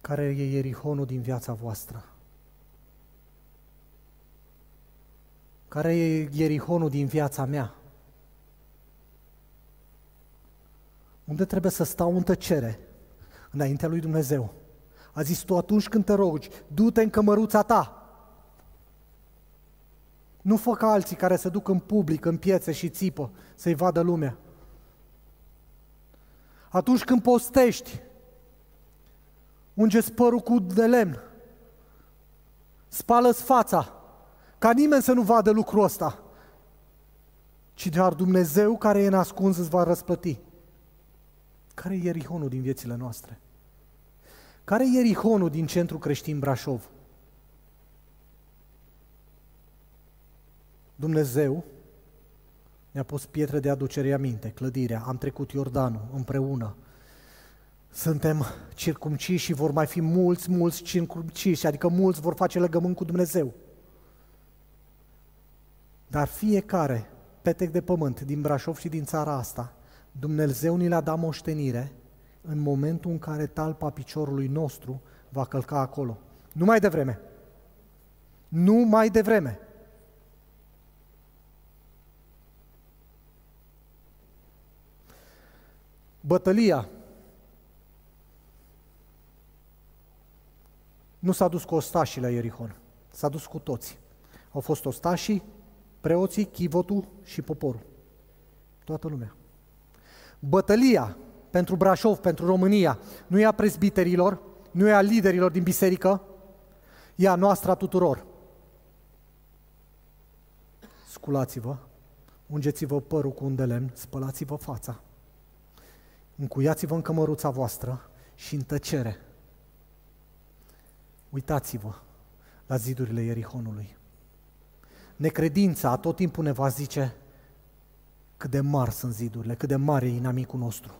Care e Ierihonul din viața voastră? Care e Ierihonul din viața mea? Unde trebuie să stau în tăcere înaintea lui Dumnezeu? A zis tu atunci când te rogi, du-te în cămăruța ta. Nu fă ca alții care se duc în public, în piețe și țipă să-i vadă lumea. Atunci când postești, unge părul cu de lemn, spală-ți fața, ca nimeni să nu vadă lucrul ăsta, ci doar Dumnezeu care e nascuns îți va răsplăti. Care e Ierihonul din viețile noastre? Care e Ierihonul din centru creștin Brașov? Dumnezeu ne-a pus pietre de aducere aminte, clădirea, am trecut Iordanul împreună. Suntem circumciși și vor mai fi mulți, mulți circumciși, adică mulți vor face legământ cu Dumnezeu. Dar fiecare petec de pământ din Brașov și din țara asta, Dumnezeu ni le-a dat moștenire în momentul în care talpa piciorului nostru va călca acolo. Nu mai devreme. Nu mai devreme. Bătălia nu s-a dus cu ostașii la Ierihon, s-a dus cu toți. Au fost ostașii, preoții, chivotul și poporul. Toată lumea. Bătălia pentru Brașov, pentru România, nu e a prezbiterilor, nu e a liderilor din biserică, e a noastră a tuturor. Sculați-vă, ungeți-vă părul cu un de lemn, spălați-vă fața, încuiați-vă în cămăruța voastră și în tăcere. Uitați-vă la zidurile Ierihonului. Necredința tot timpul ne va zice cât de mari sunt zidurile, cât de mare e inamicul nostru.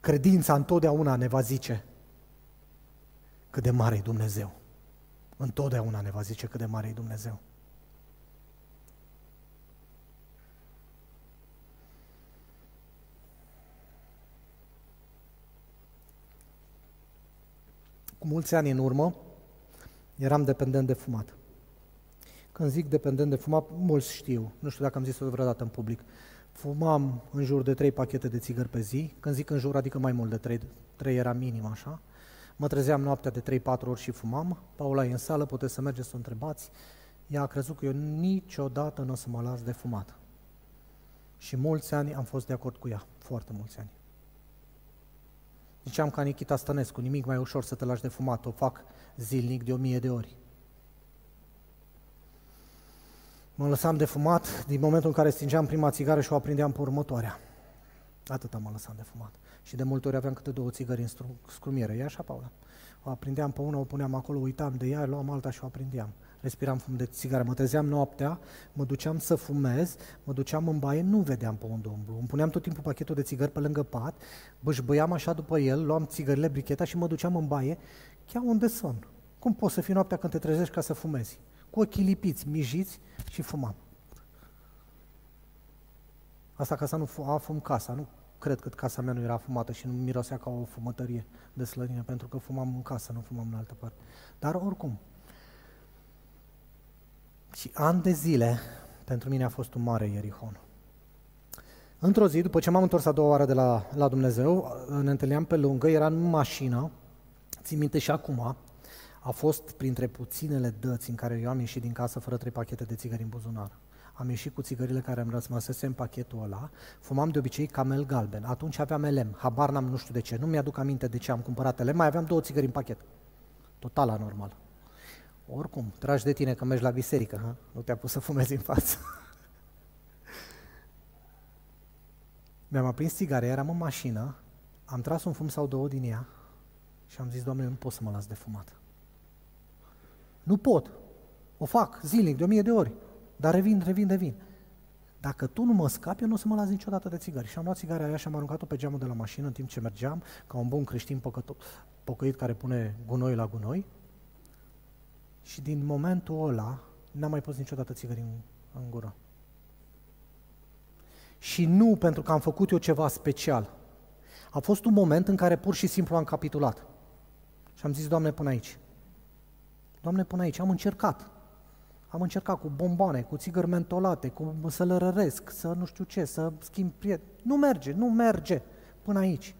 Credința întotdeauna ne va zice cât de mare e Dumnezeu. Întotdeauna ne va zice cât de mare e Dumnezeu. Cu mulți ani în urmă, eram dependent de fumat. Când zic dependent de fumat, mulți știu, nu știu dacă am zis-o vreodată în public. Fumam în jur de 3 pachete de țigări pe zi, când zic în jur, adică mai mult de 3, 3 era minim așa. Mă trezeam noaptea de 3-4 ori și fumam. Paula e în sală, puteți să mergeți să o întrebați. Ea a crezut că eu niciodată nu o să mă las de fumat. Și mulți ani am fost de acord cu ea, foarte mulți ani. Ziceam ca Nikita Stănescu, nimic mai ușor să te lași de fumat, o fac zilnic de o mie de ori. Mă lăsam de fumat din momentul în care stingeam prima țigară și o aprindeam pe următoarea. Atâta mă lăsam de fumat. Și de multe ori aveam câte două țigări în scrumiere. E așa, Paula? O aprindeam pe una, o puneam acolo, uitam de ea, luam alta și o aprindeam. Respiram fum de țigară. Mă trezeam noaptea, mă duceam să fumez, mă duceam în baie, nu vedeam pe unde umblu. Îmi puneam tot timpul pachetul de țigări pe lângă pat, bășbăiam așa după el, luam țigările, bricheta și mă duceam în baie, chiar unde son. Cum poți să fii noaptea când te trezești ca să fumezi? Cu ochii lipiți, mijiți și fumam. Asta ca să nu afum casa, nu cred că casa mea nu era fumată și nu mirosea ca o fumătărie de slănină, pentru că fumam în casă, nu fumam în altă parte. Dar oricum. Și ani de zile, pentru mine a fost un mare Ierihon. Într-o zi, după ce m-am întors a doua oară de la, la Dumnezeu, ne întâlneam pe lungă, era în mașină, țin minte și acum, a fost printre puținele dăți în care eu am ieșit din casă fără trei pachete de țigări în buzunar. Am ieșit cu țigările care îmi răsmăsese în pachetul ăla, fumam de obicei camel galben. Atunci aveam elem, habar n-am nu știu de ce, nu mi-aduc aminte de ce am cumpărat elem, mai aveam două țigări în pachet. Total anormal. Oricum, tragi de tine că mergi la biserică, ha? nu te-a pus să fumezi în față. <laughs> Mi-am aprins țigare, eram în mașină, am tras un fum sau două din ea și am zis, Doamne, eu nu pot să mă las de fumat. Nu pot. O fac zilnic, de o mie de ori. Dar revin, revin, revin. Dacă tu nu mă scapi, eu nu o să mă las niciodată de țigări. Și am luat țigarea aia și am aruncat-o pe geamul de la mașină în timp ce mergeam, ca un bun creștin păcăto- pocăit care pune gunoi la gunoi. Și din momentul ăla, n-am mai pus niciodată țigări în, în gură. Și nu pentru că am făcut eu ceva special. A fost un moment în care pur și simplu am capitulat. Și am zis, Doamne, până aici. Doamne, până aici, am încercat. Am încercat cu bomboane, cu țigări mentolate, cu să lărăresc, să nu știu ce, să schimb prieteni. Nu merge, nu merge până aici.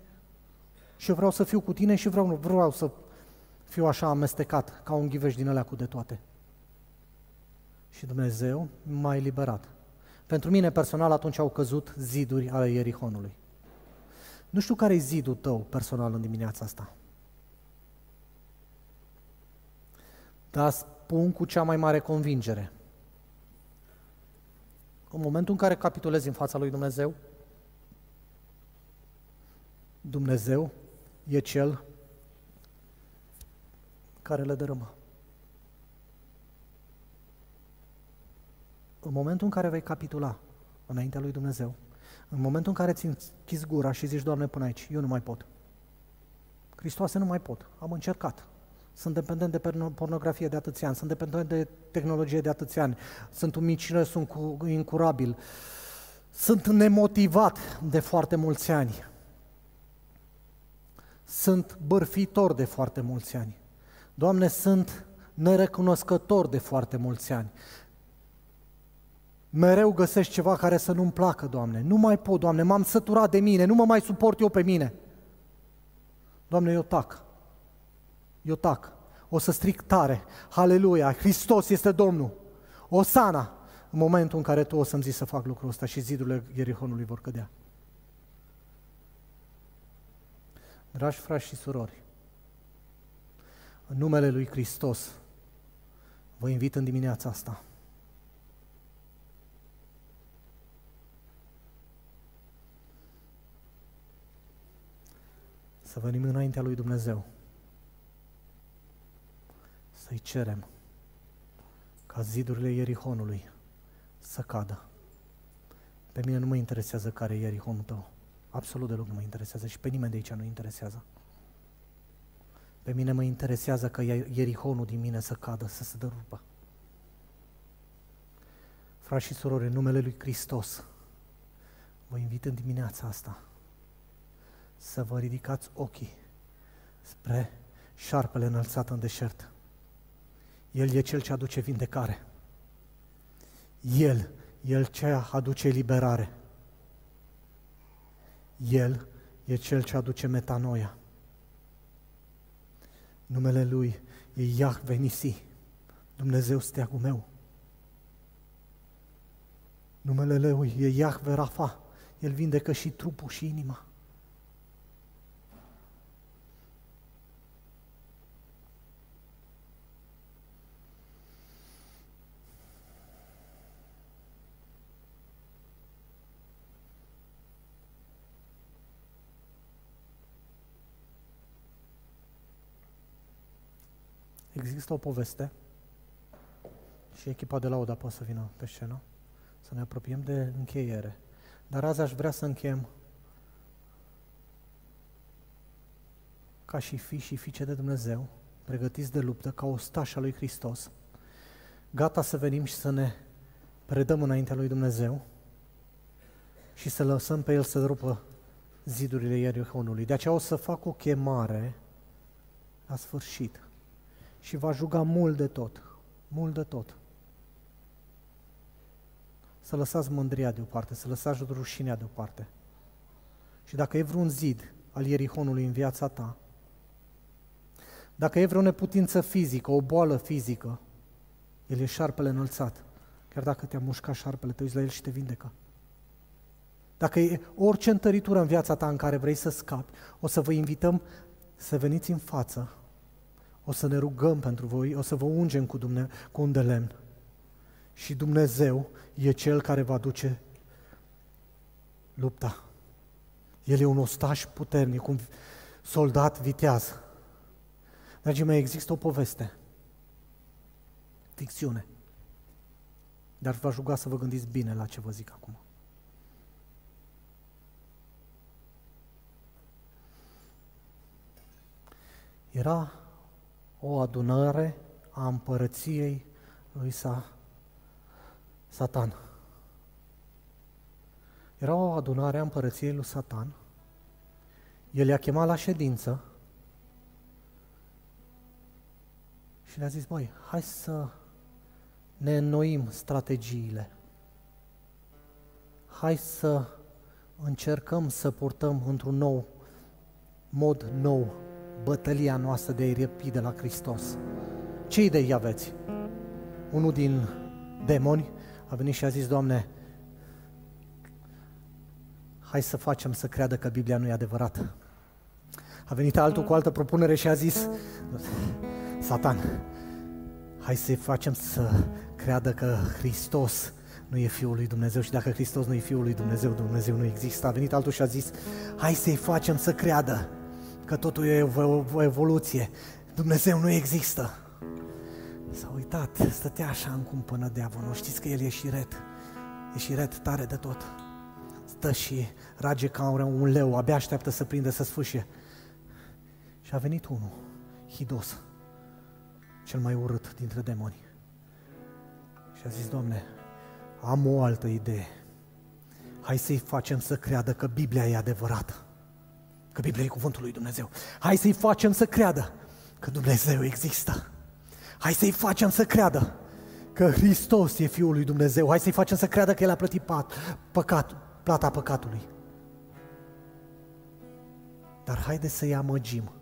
Și eu vreau să fiu cu tine și vreau, vreau să fiu așa amestecat, ca un ghiveș din alea cu de toate. Și Dumnezeu m-a eliberat. Pentru mine personal atunci au căzut ziduri ale Ierihonului. Nu știu care e zidul tău personal în dimineața asta. Dar spun cu cea mai mare convingere. În momentul în care capitulezi în fața lui Dumnezeu, Dumnezeu e Cel care le dărâmă. În momentul în care vei capitula, înaintea lui Dumnezeu, în momentul în care ți închizi gura și zici, Doamne, până aici, eu nu mai pot. Hristoase, nu mai pot. Am încercat. Sunt dependent de pornografie de atâția ani, sunt dependent de tehnologie de atâția ani, sunt umicină, sunt incurabil, sunt nemotivat de foarte mulți ani, sunt bărfitor de foarte mulți ani. Doamne, sunt nerecunoscător de foarte mulți ani. Mereu găsești ceva care să nu-mi placă, Doamne. Nu mai pot, Doamne, m-am săturat de mine, nu mă mai suport eu pe mine. Doamne, eu tac. Eu tac. O să stric tare. Haleluia! Hristos este Domnul. Osana! În momentul în care tu o să-mi zici să fac lucrul ăsta și zidurile Ierihonului vor cădea. Dragi frați și surori, în numele Lui Hristos, vă invit în dimineața asta să venim înaintea lui Dumnezeu, să-i cerem ca zidurile Ierihonului să cadă. Pe mine nu mă interesează care e Ierihonul tău. Absolut deloc nu mă interesează și pe nimeni de aici nu interesează. Pe mine mă interesează că Ierihonul din mine să cadă, să se dărupă. Frați și surori, în numele Lui Hristos, vă invit în dimineața asta să vă ridicați ochii spre șarpele înălțat în deșert. El e cel ce aduce vindecare. El, El ce aduce eliberare. El e cel ce aduce metanoia. Numele Lui e Iahve Nisi, Dumnezeu steagul meu. Numele Lui e Iahve Rafa, El vindecă și trupul și inima. Există o poveste și echipa de lauda poate să vină pe scenă, să ne apropiem de încheiere. Dar azi aș vrea să încheiem ca și fi și fiice de Dumnezeu, pregătiți de luptă, ca o stașa lui Hristos, gata să venim și să ne predăm înaintea lui Dumnezeu și să lăsăm pe El să rupă zidurile Ierihonului. De aceea o să fac o chemare la sfârșit și va juga mult de tot, mult de tot. Să lăsați mândria deoparte, să lăsați rușinea deoparte. Și dacă e vreun zid al Ierihonului în viața ta, dacă e vreo neputință fizică, o boală fizică, el e șarpele înălțat. Chiar dacă te-a mușcat șarpele, te uiți la el și te vindecă. Dacă e orice întăritură în viața ta în care vrei să scapi, o să vă invităm să veniți în față o să ne rugăm pentru voi, o să vă ungem cu, Dumne- cu un de lemn. Și Dumnezeu e Cel care va duce lupta. El e un ostaș puternic, un soldat viteaz. Dragii mei, există o poveste. Ficțiune. Dar vă aș ruga să vă gândiți bine la ce vă zic acum. Era o adunare a împărăției lui Sa, Satan. Era o adunare a împărăției lui Satan. El i-a chemat la ședință și le-a zis, băi, hai să ne înnoim strategiile. Hai să încercăm să purtăm într-un nou mod nou bătălia noastră de a-i răpi de la Hristos. Ce idei aveți? Unul din demoni a venit și a zis, Doamne, hai să facem să creadă că Biblia nu e adevărată. A venit altul cu altă propunere și a zis, Satan, hai să facem să creadă că Hristos nu e Fiul lui Dumnezeu și dacă Hristos nu e Fiul lui Dumnezeu, Dumnezeu nu există. A venit altul și a zis, hai să-i facem să creadă că totul e o evoluție. Dumnezeu nu există. S-a uitat, stătea așa în cumpănă diavolul. Știți că el e șiret. e și red tare de tot. Stă și rage ca un leu, abia așteaptă să prindă, să sfâșie. Și a venit unul, hidos, cel mai urât dintre demoni. Și a zis, Doamne, am o altă idee. Hai să-i facem să creadă că Biblia e adevărată. Că Biblia e cuvântul lui Dumnezeu. Hai să-i facem să creadă că Dumnezeu există. Hai să-i facem să creadă că Hristos e Fiul lui Dumnezeu. Hai să-i facem să creadă că El a plătit pat, păcat, plata păcatului. Dar haide să-i amăgim.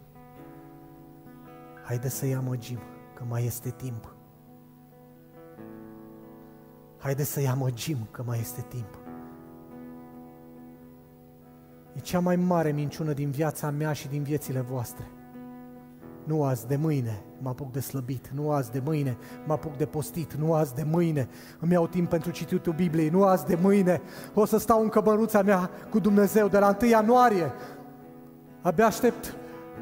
Haide să-i amăgim că mai este timp. Haide să-i amăgim că mai este timp. E cea mai mare minciună din viața mea și din viețile voastre. Nu azi de mâine mă apuc de slăbit, nu azi de mâine mă apuc de postit, nu azi de mâine îmi iau timp pentru cititul Bibliei, nu azi de mâine o să stau în cămăruța mea cu Dumnezeu de la 1 ianuarie. Abia aștept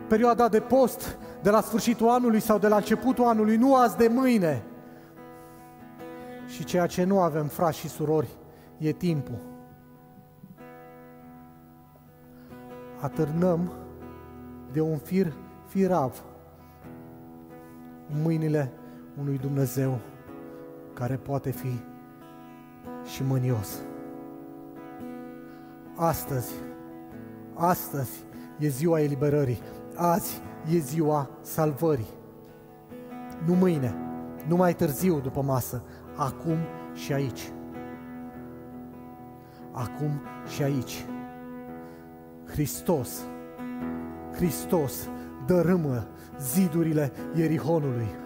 perioada de post de la sfârșitul anului sau de la începutul anului, nu azi de mâine. Și ceea ce nu avem, frați și surori, e timpul. Atârnăm de un fir firav în mâinile unui Dumnezeu care poate fi și mânios. Astăzi, astăzi e ziua eliberării, azi e ziua salvării. Nu mâine, nu mai târziu după masă, acum și aici. Acum și aici. Hristos, Hristos dărâmă zidurile Ierihonului.